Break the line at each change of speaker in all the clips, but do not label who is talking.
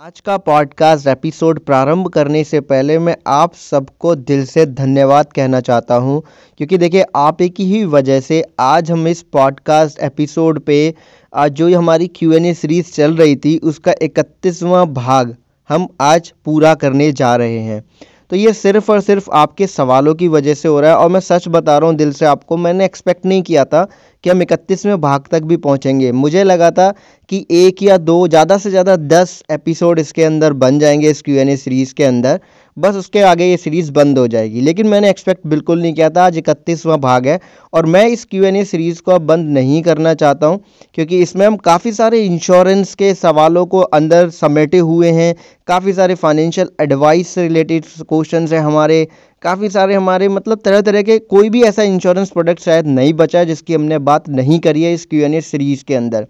आज का podcast episode प्रारंभ करने से पहले मैं आप सबको दिल से धन्यवाद कहना चाहता हूँ। क्योंकि देखिए, आप एक ही वजह से आज हम इस पॉडकास्ट एपिसोड पे, आज जो हमारी क्यू एन ए सीरीज़ चल रही थी, उसका इकतीसवां भाग हम आज पूरा करने जा रहे हैं। तो ये सिर्फ़ और सिर्फ़ आपके सवालों की वजह से हो रहा है और मैं सच बता रहा हूँ, दिल से आपको, मैंने एक्सपेक्ट नहीं किया था कि हम इकतीसवें भाग तक भी पहुँचेंगे। मुझे लगा था कि एक या दो, ज़्यादा से ज़्यादा दस एपिसोड इसके अंदर बन जाएँगे इस क्यू एन ए सीरीज़ के अंदर। बस उसके आगे ये सीरीज़ बंद हो जाएगी। लेकिन मैंने एक्सपेक्ट बिल्कुल नहीं किया था। आज इकतीसवां भाग है और मैं इस क्यू एन ए सीरीज़ को अब बंद नहीं करना चाहता हूँ, क्योंकि इसमें हम काफ़ी सारे इंश्योरेंस के सवालों को अंदर समेटे हुए हैं। काफ़ी सारे फाइनेंशियल एडवाइस से रिलेटेड क्वेश्चन हैं हमारे काफ़ी सारे हमारे मतलब तरह तरह के कोई भी ऐसा इंश्योरेंस प्रोडक्ट शायद नहीं बचा है, जिसकी हमने बात नहीं करी है इस क्यू एन ए सीरीज़ के अंदर।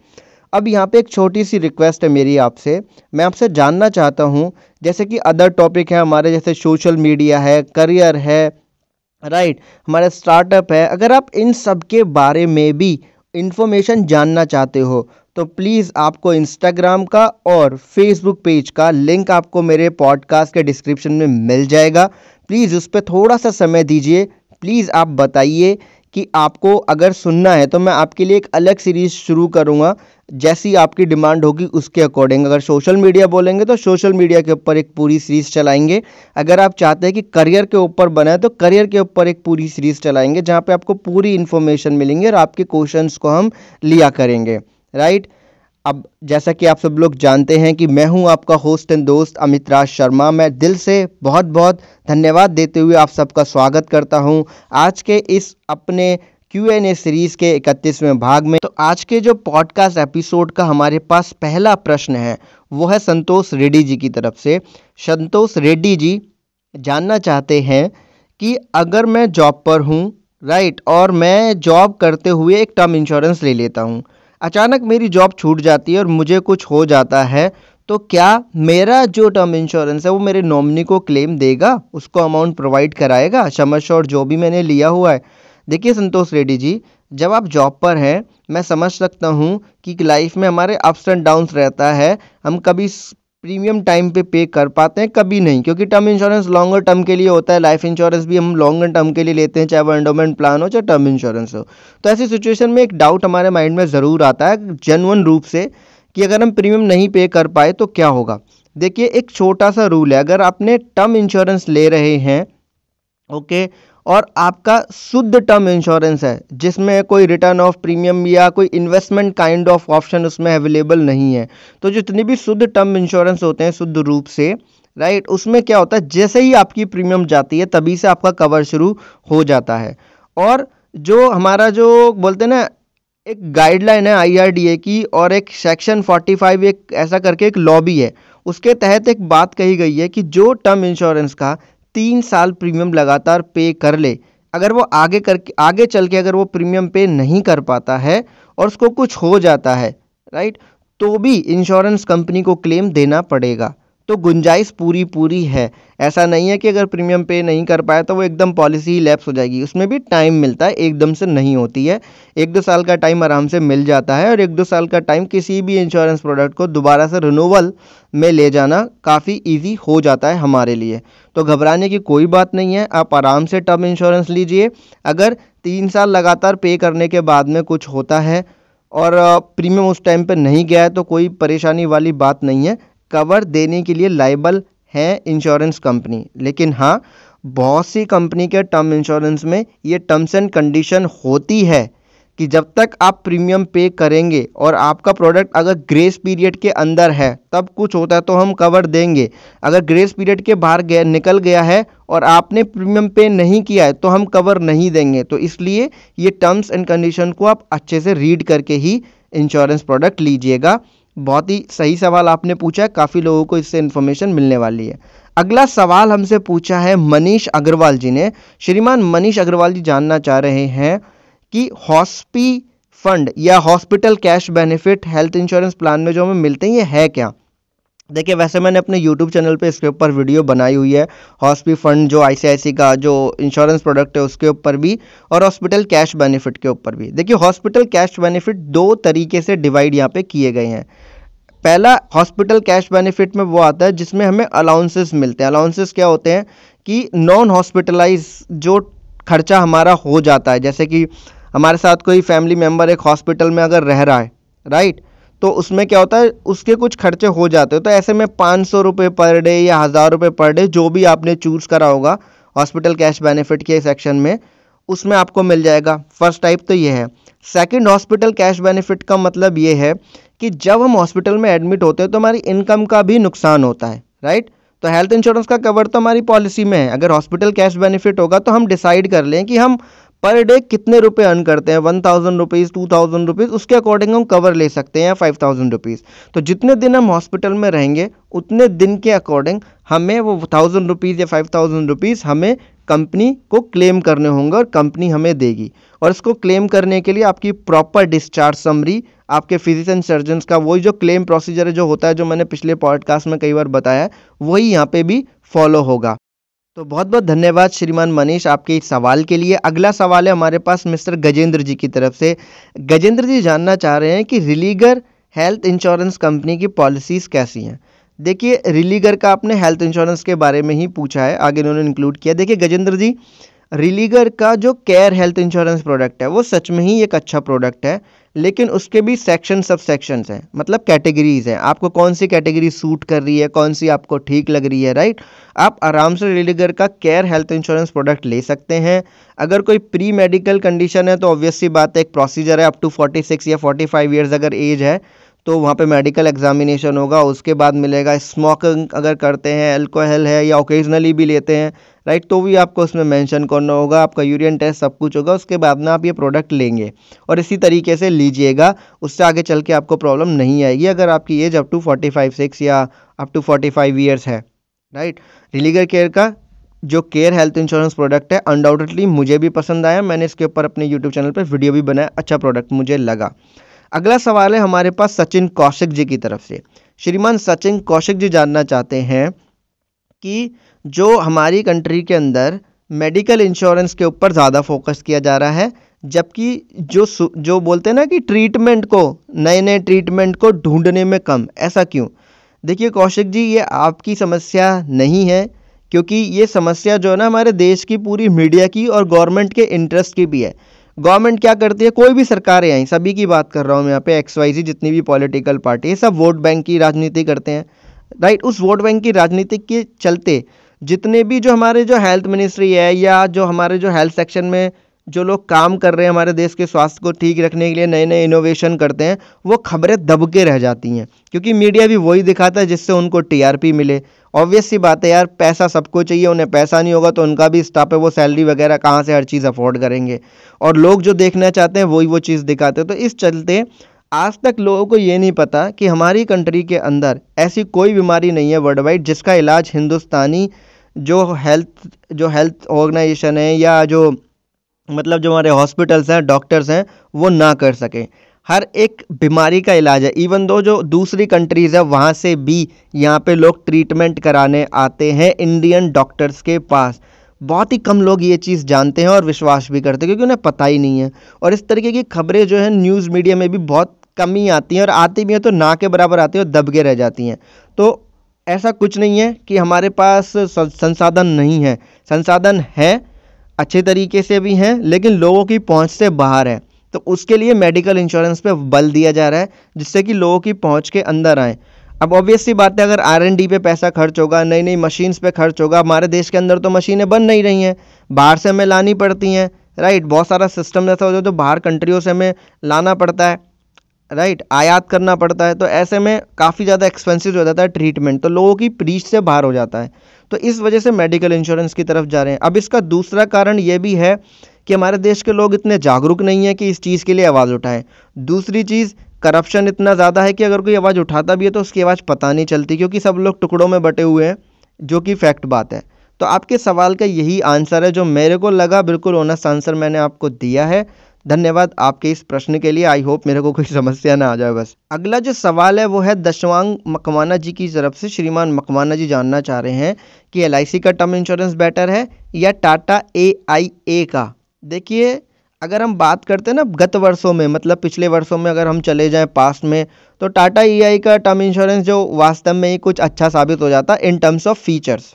अब यहाँ पे एक छोटी सी रिक्वेस्ट है मेरी आपसे। मैं आपसे जानना चाहता हूँ, जैसे कि अदर टॉपिक है हमारे, जैसे सोशल मीडिया है करियर है राइट हमारा स्टार्टअप है। अगर आप इन सब के बारे में भी इंफॉर्मेशन जानना चाहते हो तो प्लीज़ आपको इंस्टाग्राम का और फेसबुक पेज का लिंक आपको मेरे पॉडकास्ट के डिस्क्रिप्शन में मिल जाएगा। प्लीज़ उस पर थोड़ा सा समय दीजिए। प्लीज़ आप बताइए कि आपको अगर सुनना है तो मैं आपके लिए एक अलग सीरीज़ शुरू करूँगा, जैसी आपकी डिमांड होगी उसके अकॉर्डिंग। अगर सोशल मीडिया बोलेंगे तो सोशल मीडिया के ऊपर एक पूरी सीरीज़ चलाएँगे। अगर आप चाहते हैं कि करियर के ऊपर बनाए तो करियर के ऊपर एक पूरी सीरीज़ चलाएँगे, जहाँ पे आपको पूरी इन्फॉर्मेशन मिलेंगे और आपके क्वेश्चंस को हम लिया करेंगे। राइट? अब जैसा कि आप सब लोग जानते हैं कि मैं हूँ आपका होस्ट एंड दोस्त अमित राज शर्मा। मैं दिल से बहुत बहुत धन्यवाद देते हुए आप सबका स्वागत करता हूँ आज के इस अपने क्यू एन ए सीरीज़ के इकतीसवें भाग में। तो आज के जो पॉडकास्ट एपिसोड का हमारे पास पहला प्रश्न है, वो है संतोष रेड्डी जी की तरफ़ से। संतोष रेड्डी जी, जानना चाहते हैं कि अगर मैं जॉब पर हूँ राइट और मैं जॉब करते हुए एक टर्म इंश्योरेंस ले लेता हूँ अचानक मेरी जॉब छूट जाती है और मुझे कुछ हो जाता है तो क्या मेरा जो टर्म इंश्योरेंस है वो मेरे नॉमिनी को क्लेम देगा? उसको अमाउंट प्रोवाइड कराएगा? समझ और जो भी मैंने लिया हुआ है। देखिए संतोष रेड्डी जी, जब आप जॉब पर हैं, मैं समझ सकता हूँ कि लाइफ में हमारे अप्स एंड डाउन्स रहता है। हम कभी प्रीमियम टाइम पे पे कर पाते हैं? कभी नहीं, क्योंकि टर्म इंश्योरेंस लॉन्गर टर्म के लिए होता है लाइफ इंश्योरेंस भी हम लॉन्गर टर्म के लिए लेते हैं, चाहे वो एंडोमेंट प्लान हो, चाहे टर्म इंश्योरेंस हो। तो ऐसी सिचुएशन में एक डाउट हमारे माइंड में ज़रूर आता है जेनुअन रूप से, कि अगर हम प्रीमियम नहीं पे कर पाए तो क्या होगा? देखिए, एक छोटा सा रूल है, अगर आपने टर्म इंश्योरेंस ले रहे हैं ओके और आपका शुद्ध टर्म इंश्योरेंस है, जिसमें कोई रिटर्न ऑफ़ प्रीमियम या कोई इन्वेस्टमेंट काइंड ऑफ़ ऑप्शन उसमें अवेलेबल नहीं है। तो जितनी भी शुद्ध टर्म इंश्योरेंस होते हैं, शुद्ध रूप से राइट उसमें क्या होता है, जैसे ही आपकी प्रीमियम जाती है, तभी से आपका कवर शुरू हो जाता है। और जो हमारा जो बोलते हैं ना, एक गाइडलाइन है आईआरडीए की, और एक सेक्शन 45 एक ऐसा करके एक लॉबी है, उसके तहत एक बात कही गई है कि जो टर्म इंश्योरेंस का तीन साल प्रीमियम लगातार पे कर ले। अगर वो आगे करके, आगे चल के अगर वो प्रीमियम पे नहीं कर पाता है और उसको कुछ हो जाता है राइट तो भी इंश्योरेंस कंपनी को क्लेम देना पड़ेगा। तो गुंजाइश पूरी पूरी है। ऐसा नहीं है कि अगर प्रीमियम पे नहीं कर पाया तो वो एकदम पॉलिसी ही लैप्स हो जाएगी। उसमें भी टाइम मिलता है, एकदम से नहीं होती है। एक दो साल का टाइम आराम से मिल जाता है और एक दो साल का टाइम किसी भी इंश्योरेंस प्रोडक्ट को दोबारा से रिनूवल में ले जाना काफ़ी ईजी हो जाता है हमारे लिए। तो घबराने की कोई बात नहीं है, आप आराम से टर्म इंश्योरेंस लीजिए। अगर तीन साल लगातार पे करने के बाद में कुछ होता है और प्रीमियम उस टाइम पर नहीं गया है तो कोई परेशानी वाली बात नहीं है। कवर देने के लिए लाइबल है इंश्योरेंस कंपनी लेकिन हाँ बहुत सी कंपनी के टर्म इंश्योरेंस में ये टर्म्स एंड कंडीशन होती है कि जब तक आप प्रीमियम पे करेंगे और आपका प्रोडक्ट अगर ग्रेस पीरियड के अंदर है, तब कुछ होता है तो हम कवर देंगे। अगर ग्रेस पीरियड के बाहर गया, निकल गया है और आपने प्रीमियम पे नहीं किया है तो हम कवर नहीं देंगे। तो इसलिए ये टर्म्स एंड कंडीशन को आप अच्छे से रीड करके ही इंश्योरेंस प्रोडक्ट लीजिएगा। बहुत ही सही सवाल आपने पूछा है, काफ़ी लोगों को इससे इन्फॉर्मेशन मिलने वाली है। अगला सवाल हमसे पूछा है मनीष अग्रवाल जी ने। श्रीमान मनीष अग्रवाल जी जानना चाह रहे हैं कि हॉस्पी फंड या hospital cash benefit health insurance plan में जो हमें मिलते हैं, ये है क्या? देखिए, वैसे मैंने अपने यूट्यूब चैनल पे इसके ऊपर वीडियो बनाई हुई है। हॉस्पी फंड जो आई का जो इंश्योरेंस प्रोडक्ट है, उसके ऊपर भी और हॉस्पिटल कैश बेनिफिट के ऊपर भी। देखिए हॉस्पिटल कैश बेनिफिट दो तरीके से डिवाइड यहाँ पे किए गए हैं। पहला हॉस्पिटल कैश बेनिफिट में वो आता है जिसमें हमें अलाउंसेस मिलते हैं। अलाउंसेस क्या होते हैं कि नॉन हॉस्पिटलाइज जो खर्चा हमारा हो जाता है। जैसे कि हमारे साथ कोई फैमिली मेंबर एक हॉस्पिटल में अगर रह रहा है राइट तो उसमें क्या होता है, उसके कुछ खर्चे हो जाते हैं। तो ऐसे में पाँच सौ रुपये पर डे या हज़ार रुपये पर डे जो भी आपने चूज़ करा होगा, हॉस्पिटल कैश बेनिफिट के सेक्शन में, उसमें आपको मिल जाएगा। फ़र्स्ट टाइप तो ये है। सेकंड, हॉस्पिटल कैश बेनिफिट का मतलब ये है कि जब हम हॉस्पिटल में एडमिट होते हैं तो हमारी इनकम का भी नुकसान होता है, राइट? तो हेल्थ इंश्योरेंस का कवर तो हमारी पॉलिसी में है। अगर हॉस्पिटल कैश बेनिफिट होगा तो हम डिसाइड कर लें कि हम पर डे कितने रुपए अर्न करते हैं? One thousand rupees two thousand rupees उसके अकॉर्डिंग हम कवर ले सकते हैं फाइव थाउज़ेंड रुपीज़ तो जितने दिन हम हॉस्पिटल में रहेंगे, उतने दिन के अकॉर्डिंग हमें वो थाउज़ेंड रुपीज़ या फाइव थाउज़ेंड रुपीज़ हमें कंपनी को क्लेम करने होंगे और कंपनी हमें देगी। और इसको क्लेम करने के लिए आपकी प्रॉपर डिस्चार्ज समरी आपके फिजिशियन सर्जन का वही जो क्लेम प्रोसीजर जो होता है, जो मैंने पिछले पॉडकास्ट में कई बार बताया वही यहाँ पे भी फॉलो होगा। तो बहुत बहुत धन्यवाद श्रीमान मनीष आपके इस सवाल के लिए। अगला सवाल है हमारे पास मिस्टर गजेंद्र जी की तरफ़ से। गजेंद्र जी जानना चाह रहे हैं कि रिलीगर हेल्थ इंश्योरेंस कंपनी की पॉलिसीज़ कैसी हैं? देखिए, रिलीगर का आपने हेल्थ इंश्योरेंस के बारे में ही पूछा है, आगे इन्होंने इंक्लूड किया। देखिए गजेंद्र जी, रिलीगर का जो केयर हेल्थ इंश्योरेंस प्रोडक्ट है, वो सच में ही एक अच्छा प्रोडक्ट है। लेकिन उसके भी सेक्शन सब सेक्शंस हैं। मतलब कैटेगरीज हैं। आपको कौन सी कैटेगरी सूट कर रही है? कौन सी आपको ठीक लग रही है राइट आप आराम से रिलीगर का केयर हेल्थ इंश्योरेंस प्रोडक्ट ले सकते हैं। अगर कोई प्री मेडिकल कंडीशन है तो ऑब्वियसली बात है, एक प्रोसीजर है अप टू फोर्टी सिक्स या फोर्टी फाइव ईयर्स अगर एज है तो वहाँ पे मेडिकल एग्जामिनेशन होगा, उसके बाद मिलेगा स्मोकिंग अगर करते हैं अल्कोहल है या ओकेजनली भी लेते हैं राइट तो भी आपको उसमें मेंशन करना होगा, आपका यूरियन टेस्ट सब कुछ होगा, उसके बाद में आप ये प्रोडक्ट लेंगे। और इसी तरीके से लीजिएगा, उससे आगे चल के आपको प्रॉब्लम नहीं आएगी, अगर आपकी age up to forty five six या up to forty five years है राइट रिलीगर केयर का जो केयर हेल्थ इंश्योरेंस प्रोडक्ट है अनडाउटेडली मुझे भी पसंद आया, मैंने इसके ऊपर अपने यूट्यूब चैनल पर वीडियो भी बनाया अच्छा प्रोडक्ट मुझे लगा। अगला सवाल है हमारे पास सचिन कौशिक जी की तरफ़ से। श्रीमान सचिन कौशिक जी जानना चाहते हैं कि जो हमारी कंट्री के अंदर मेडिकल इंश्योरेंस के ऊपर ज़्यादा फोकस किया जा रहा है, जबकि जो जो बोलते हैं ना कि ट्रीटमेंट को नए नए ट्रीटमेंट को ढूँढने में कम, ऐसा क्यों? देखिए कौशिक जी, ये आपकी समस्या नहीं है, क्योंकि ये समस्या जो है ना हमारे देश की पूरी मीडिया की और गवर्नमेंट के इंटरेस्ट की भी है। गवर्नमेंट क्या करती है? कोई भी सरकारें आई, सभी की बात कर रहा हूँ मैं यहाँ पे एक्स वाई जी जितनी भी पॉलिटिकल पार्टी है सब वोट बैंक की राजनीति करते हैं। राइट उस वोट बैंक की राजनीति के चलते जितने भी जो हमारे जो हेल्थ मिनिस्ट्री है या जो हमारे जो हेल्थ सेक्शन में जो लोग काम कर रहे हैं हमारे देश के स्वास्थ्य को ठीक रखने के लिए नए नए इनोवेशन करते हैं, वो खबरें दब के रह जाती हैं। क्योंकि मीडिया भी वही दिखाता है जिससे उनको टीआरपी मिले। ऑब्वियस सी बात है यार, पैसा सबको चाहिए, उन्हें पैसा नहीं होगा तो उनका भी स्टाफ है, वो सैलरी वगैरह कहाँ से हर चीज़ अफोर्ड करेंगे। और लोग जो देखना चाहते हैं, वही वो चीज़ दिखाते हैं। तो इस चलते आज तक लोगों को ये नहीं पता कि हमारी कंट्री के अंदर ऐसी कोई बीमारी नहीं है वर्ल्ड वाइड जिसका इलाज हिंदुस्तानी जो हेल्थ जो हेल्थ ऑर्गेनाइजेशन है या जो मतलब जो हमारे हॉस्पिटल्स हैं डॉक्टर्स हैं, वो ना कर सकें। हर एक बीमारी का इलाज है। इवन दो जो दूसरी कंट्रीज़ है, वहाँ से भी यहाँ पे लोग ट्रीटमेंट कराने आते हैं इंडियन डॉक्टर्स के पास। बहुत ही कम लोग ये चीज़ जानते हैं और विश्वास भी करते हैं, क्योंकि उन्हें पता ही नहीं है। और इस तरीके की खबरें जो है न्यूज़ मीडिया में भी बहुत कम ही आती हैं और आती भी हैं तो ना के बराबर आती हैं और दब के रह जाती हैं। तो ऐसा कुछ नहीं है कि हमारे पास संसाधन नहीं है। संसाधन है अच्छे तरीके से भी हैं, लेकिन लोगों की पहुँच से बाहर है। तो उसके लिए मेडिकल इंश्योरेंस पे बल दिया जा रहा है, जिससे कि लोगों की पहुँच के अंदर आए। अब ऑब्वियसली बात है, अगर आर एन डी पे पैसा खर्च होगा नई नई मशीन्स पे खर्च होगा, हमारे देश के अंदर तो मशीनें बन नहीं रही हैं। बाहर से हमें लानी पड़ती हैं राइट बहुत सारा सिस्टम ऐसा हो जाए तो बाहर कंट्रियों से हमें लाना पड़ता है। राइट, आयात करना पड़ता है तो ऐसे में काफ़ी ज़्यादा एक्सपेंसिव हो जाता है ट्रीटमेंट तो लोगों की रीच से बाहर हो जाता है। तो इस वजह से मेडिकल इंश्योरेंस की तरफ़ जा रहे हैं। अब इसका दूसरा कारण ये भी है कि हमारे देश के लोग इतने जागरूक नहीं हैं कि इस चीज़ के लिए आवाज़ उठाएँ। दूसरी चीज़ करप्शन इतना ज़्यादा है कि अगर कोई आवाज़ उठाता भी है तो उसकी आवाज़ पता नहीं चलती, क्योंकि सब लोग टुकड़ों में बटे हुए हैं, जो कि फैक्ट बात है। तो आपके सवाल का यही आंसर है, जो मेरे को लगा बिल्कुल ऑनेस्ट आंसर मैंने आपको दिया है। धन्यवाद आपके इस प्रश्न के लिए। आई होप मेरे को कोई समस्या ना आ जाए बस। अगला जो सवाल है वो है, दशवांग मकवाना जी की तरफ़ से श्रीमान मकवाना जी जानना चाह रहे हैं कि एलआईसी का टर्म इंश्योरेंस बेटर है या टाटा ए आई ए का? देखिए, अगर हम बात करते हैं ना गत वर्षों में मतलब पिछले वर्षों में अगर हम चले जाएँ पास्ट में तो टाटा ई का टर्म इंश्योरेंस जो वास्तव में ही कुछ अच्छा साबित हो जाता है in terms of features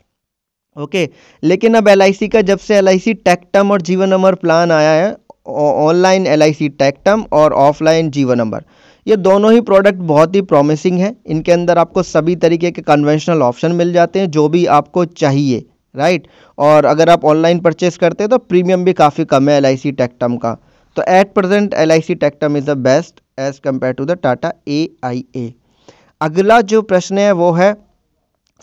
okay लेकिन अब LIC का, जब से एल आई टेक टर्म और जीवन अमर प्लान आया है online L I tech term और ऑफलाइन जीवन नंबर ये दोनों ही प्रोडक्ट बहुत ही प्रॉमिसिंग है। इनके अंदर आपको सभी तरीके के कन्वेंशनल ऑप्शन मिल जाते हैं, जो भी आपको चाहिए राइट और अगर आप ऑनलाइन परचेस करते हैं तो प्रीमियम भी काफ़ी कम है एल आई सी टेक्टम का। तो at present L I C tech term is the best as compared to the Tata A I A अगला जो प्रश्न है, वो है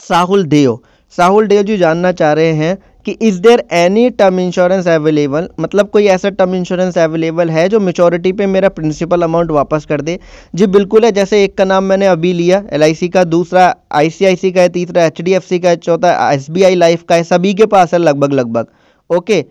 साहुल देव साहुल देव जी जानना चाह रहे हैं कि is there any term insurance available मतलब कोई ऐसा टर्म इंश्योरेंस अवेलेबल है जो मेचोरिटी पे मेरा प्रिंसिपल अमाउंट वापस कर दे? जी बिल्कुल है, जैसे एक का नाम मैंने अभी लिया एलआईसी का, दूसरा आई का है, तीसरा एचडीएफसी का है, चौथा एसबीआई लाइफ का है, सभी के पास है लगभग लगभग। ओके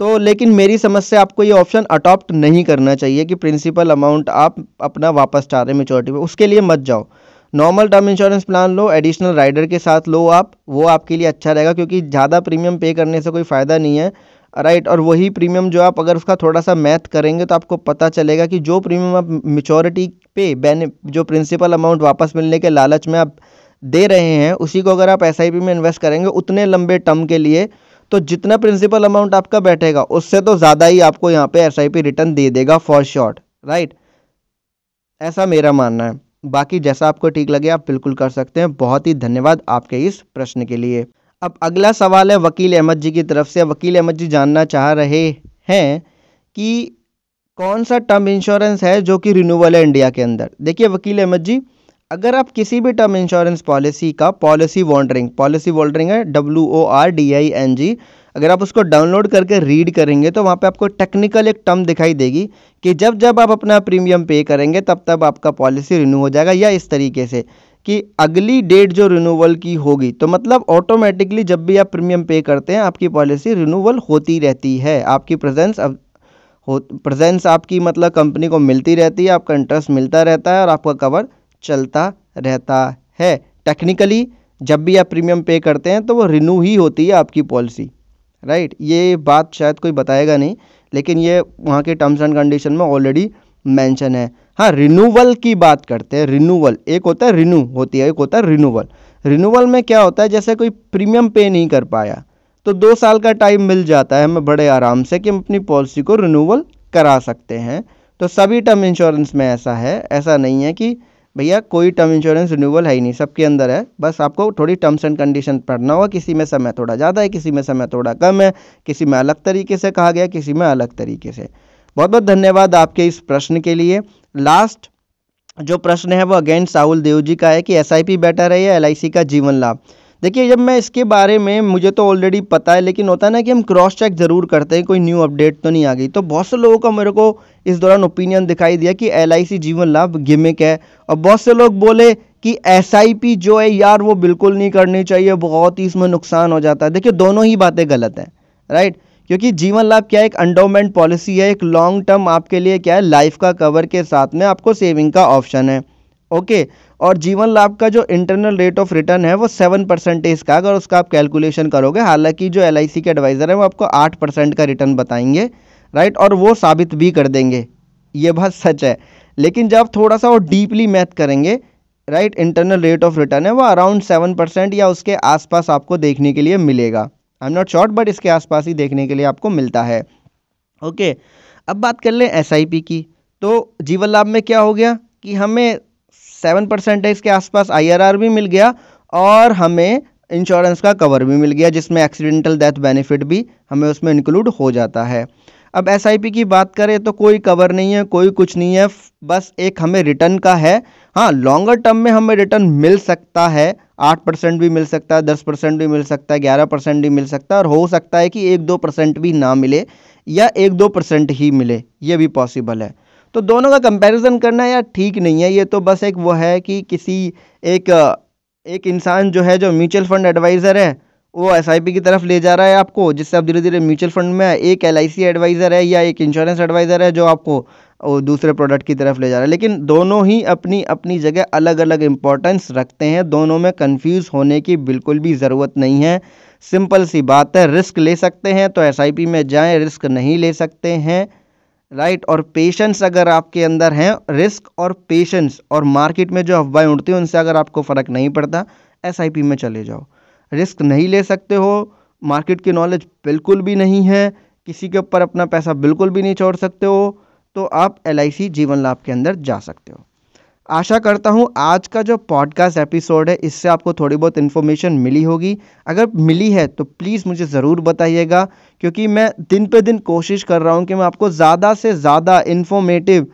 तो लेकिन मेरी समझ से आपको ये ऑप्शन अडॉप्ट नहीं करना चाहिए कि प्रिंसिपल अमाउंट आप अपना वापस चाह रहे हैं मेचोरिटी पे। उसके लिए मत जाओ। नॉर्मल टर्म इंश्योरेंस प्लान लो एडिशनल राइडर के साथ लो आप, वो आपके लिए अच्छा रहेगा क्योंकि ज़्यादा प्रीमियम पे करने से कोई फ़ायदा नहीं है राइट और वही प्रीमियम जो आप अगर उसका थोड़ा सा मैथ करेंगे तो आपको पता चलेगा कि जो प्रीमियम आप मेचोरिटी पे बेनि जो प्रिंसिपल अमाउंट वापस मिलने के लालच में आप दे रहे हैं, उसी को अगर आप एसआईपी में इन्वेस्ट करेंगे उतने लंबे टर्म के लिए तो जितना प्रिंसिपल अमाउंट आपका बैठेगा, उससे तो ज़्यादा ही आपको यहाँ पे एसआईपी रिटर्न दे देगा फॉर श्योर राइट ऐसा मेरा मानना है। बाकी जैसा आपको ठीक लगे, आप बिल्कुल कर सकते हैं। बहुत ही धन्यवाद आपके इस प्रश्न के लिए। अब अगला सवाल है, वकील अहमद जी की तरफ़ से। वकील अहमद जी जानना चाह रहे हैं कि कौन सा टर्म इंश्योरेंस है जो कि रिन्यूअल है इंडिया के अंदर? देखिए वकील अहमद जी, अगर आप किसी भी टर्म इंश्योरेंस पॉलिसी का, पॉलिसी वॉन्डरिंग पॉलिसी वॉन्डरिंग है W O R D I N G अगर आप उसको डाउनलोड करके रीड करेंगे तो वहाँ पे आपको टेक्निकल एक टर्म दिखाई देगी कि जब जब आप अपना प्रीमियम पे करेंगे, तब तब आपका पॉलिसी रिन्यू हो जाएगा, या इस तरीके से कि अगली डेट जो रिन्यूअल की होगी तो मतलब ऑटोमेटिकली जब भी आप प्रीमियम पे करते हैं, आपकी पॉलिसी रिन्यूअल होती रहती है। आपकी प्रेजेंस अब हो प्रेजेंस आपकी मतलब कंपनी को मिलती रहती है, आपका इंटरेस्ट मिलता रहता है और आपका कवर चलता रहता है। टेक्निकली जब भी आप प्रीमियम पे करते हैं तो वो रिन्यू ही होती है आपकी पॉलिसी राइट ये बात शायद कोई बताएगा नहीं, लेकिन ये वहाँ के टर्म्स एंड कंडीशन में ऑलरेडी मेंशन है। हाँ रिन्यूवल की बात करते हैं रिन्यूवल एक होता है रिन्यू होती है, एक होता है रिन्यूवल रिन्यूवल में क्या होता है, जैसे कोई प्रीमियम पे नहीं कर पाया तो दो साल का टाइम मिल जाता है हमें बड़े आराम से कि हम अपनी पॉलिसी को रिन्यूवल करा सकते हैं। तो सभी टर्म इंश्योरेंस में ऐसा है, ऐसा नहीं है कि भैया, कोई टर्म इंश्योरेंस रिन्यूअल है ही नहीं, सबके अंदर है। बस आपको थोड़ी टर्म्स एंड कंडीशन पढ़ना होगा, किसी में समय थोड़ा ज़्यादा है, किसी में समय थोड़ा कम है, किसी में अलग तरीके से कहा गया, किसी में अलग तरीके से। बहुत बहुत धन्यवाद आपके इस प्रश्न के लिए। लास्ट जो प्रश्न है, वो अगेन साहुल देव जी का है कि एस बेटर है या एल का जीवन लाभ? देखिए, जब मैं इसके बारे में, मुझे तो ऑलरेडी पता है, लेकिन होता है ना कि हम क्रॉस चेक ज़रूर करते हैं, कोई न्यू अपडेट तो नहीं आ गई। तो बहुत से लोगों का मेरे को इस दौरान ओपिनियन दिखाई दिया कि एलआईसी जीवन लाभ गिमिक है। और बहुत से लोग बोले कि एसआईपी जो है यार, वो बिल्कुल नहीं करनी चाहिए, बहुत ही इसमें नुकसान हो जाता है। देखिए, दोनों ही बातें गलत हैं राइट क्योंकि जीवन लाभ क्या है? एक अंडोमेंट पॉलिसी है, एक लॉन्ग टर्म आपके लिए क्या है? लाइफ का कवर के साथ में आपको सेविंग का ऑप्शन है। ओके और जीवन लाभ का जो इंटरनल रेट ऑफ़ रिटर्न है वो सेवन परसेंटेज का अगर उसका आप कैलकुलेशन करोगे हालाँकि जो एलआईसी के एडवाइज़र है वो आपको आठ परसेंट का रिटर्न बताएँगे राइट और वो साबित भी कर देंगे। ये बात सच है। लेकिन जब थोड़ा सा वो डीपली मैथ करेंगे right internal rate of return है वो अराउंड सेवन परसेंट या उसके आसपास आपको देखने के लिए मिलेगा। I am not short but इसके आसपास ही देखने के लिए आपको मिलता है। ओके okay, अब बात कर लें SIP की। तो जीवन लाभ में क्या हो गया? कि हमें सेवन परसेंटेज के आसपास आईआरआर भी मिल गया और हमें इंश्योरेंस का कवर भी मिल गया, जिसमें एक्सीडेंटल डेथ बेनिफिट भी हमें उसमें इंक्लूड हो जाता है। अब एसआईपी की बात करें तो कोई कवर नहीं है, कोई कुछ नहीं है, बस एक हमें रिटर्न का है। हाँ लॉन्गर टर्म में हमें रिटर्न मिल सकता है, आठ परसेंट भी मिल सकता है, दस परसेंट भी मिल सकता है, ग्यारह परसेंट भी मिल सकता है और हो सकता है कि एक दो परसेंट भी ना मिले या एक दो परसेंट ही मिले, ये भी पॉसिबल है। तो दोनों का कंपैरिजन करना यार ठीक नहीं है। ये तो बस एक वो है कि किसी एक एक इंसान जो है, जो म्यूचुअल फंड एडवाइज़र है, वो एसआईपी की तरफ़ ले जा रहा है आपको, जिससे आप धीरे धीरे म्यूचुअल फंड में एक एलआईसी एडवाइज़र है या एक इंश्योरेंस एडवाइज़र है जो आपको दूसरे प्रोडक्ट की तरफ़ ले जा रहा है। लेकिन दोनों ही अपनी अपनी जगह अलग अलग इम्पोर्टेंस रखते हैं। दोनों में कन्फ्यूज़ होने की बिल्कुल भी ज़रूरत नहीं है। सिंपल सी बात है रिस्क ले सकते हैं तो एसआईपी में जाएँ रिस्क नहीं ले सकते हैं। राइट? और पेशेंस अगर आपके अंदर हैं रिस्क और पेशेंस और मार्केट में जो अफवाहें उड़ती हैं, उनसे अगर आपको फ़र्क नहीं पड़ता एसआईपी में चले जाओ। रिस्क नहीं ले सकते हो मार्केट की नॉलेज बिल्कुल भी नहीं है, किसी के ऊपर अपना पैसा बिल्कुल भी नहीं छोड़ सकते हो तो आप LIC जीवन लाभ के अंदर जा सकते हो। आशा करता हूँ आज का जो पॉडकास्ट एपिसोड है, इससे आपको थोड़ी बहुत इन्फॉर्मेशन मिली होगी। अगर मिली है तो प्लीज़ मुझे ज़रूर बताइएगा, क्योंकि मैं दिन पे दिन कोशिश कर रहा हूँ कि मैं आपको ज़्यादा से ज़्यादा इन्फॉर्मेटिव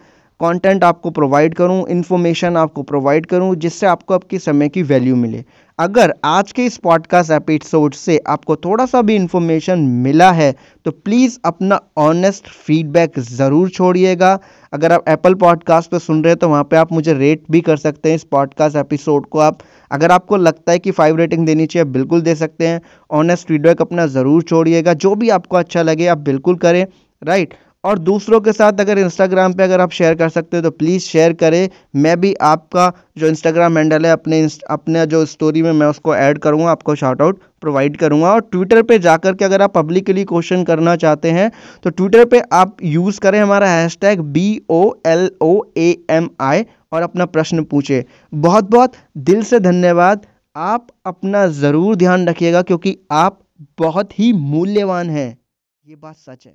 कंटेंट आपको प्रोवाइड करूँ इन्फॉर्मेशन आपको प्रोवाइड करूँ, जिससे आपको आपके समय की वैल्यू मिले। अगर आज के इस पॉडकास्ट एपिसोड से आपको थोड़ा सा भी इन्फॉर्मेशन मिला है तो प्लीज़ अपना ऑनेस्ट फीडबैक ज़रूर छोड़िएगा। अगर आप एप्पल पॉडकास्ट पर सुन रहे हैं तो वहाँ पे आप मुझे रेट भी कर सकते हैं इस पॉडकास्ट एपिसोड को आप। अगर आपको लगता है कि फाइव रेटिंग देनी चाहिए, आप बिल्कुल दे सकते हैं। ऑनेस्ट फीडबैक अपना ज़रूर छोड़िएगा। जो भी आपको अच्छा लगे, आप बिल्कुल करें। राइट और दूसरों के साथ अगर इंस्टाग्राम पे अगर आप शेयर कर सकते हो तो प्लीज़ शेयर करें। मैं भी आपका जो इंस्टाग्राम हैंडल है, अपने अपने जो स्टोरी में मैं उसको ऐड करूँगा, आपको शार्ट आउट प्रोवाइड करूँगा। और ट्विटर पे जाकर के अगर आप पब्लिकली क्वेश्चन करना चाहते हैं तो ट्विटर पे आप यूज़ करें हमारा hashtag B O L O A M I और अपना प्रश्न पूछे। बहुत बहुत दिल से धन्यवाद। आप अपना ज़रूर ध्यान रखिएगा, क्योंकि आप बहुत ही मूल्यवान हैं। ये बात सच है।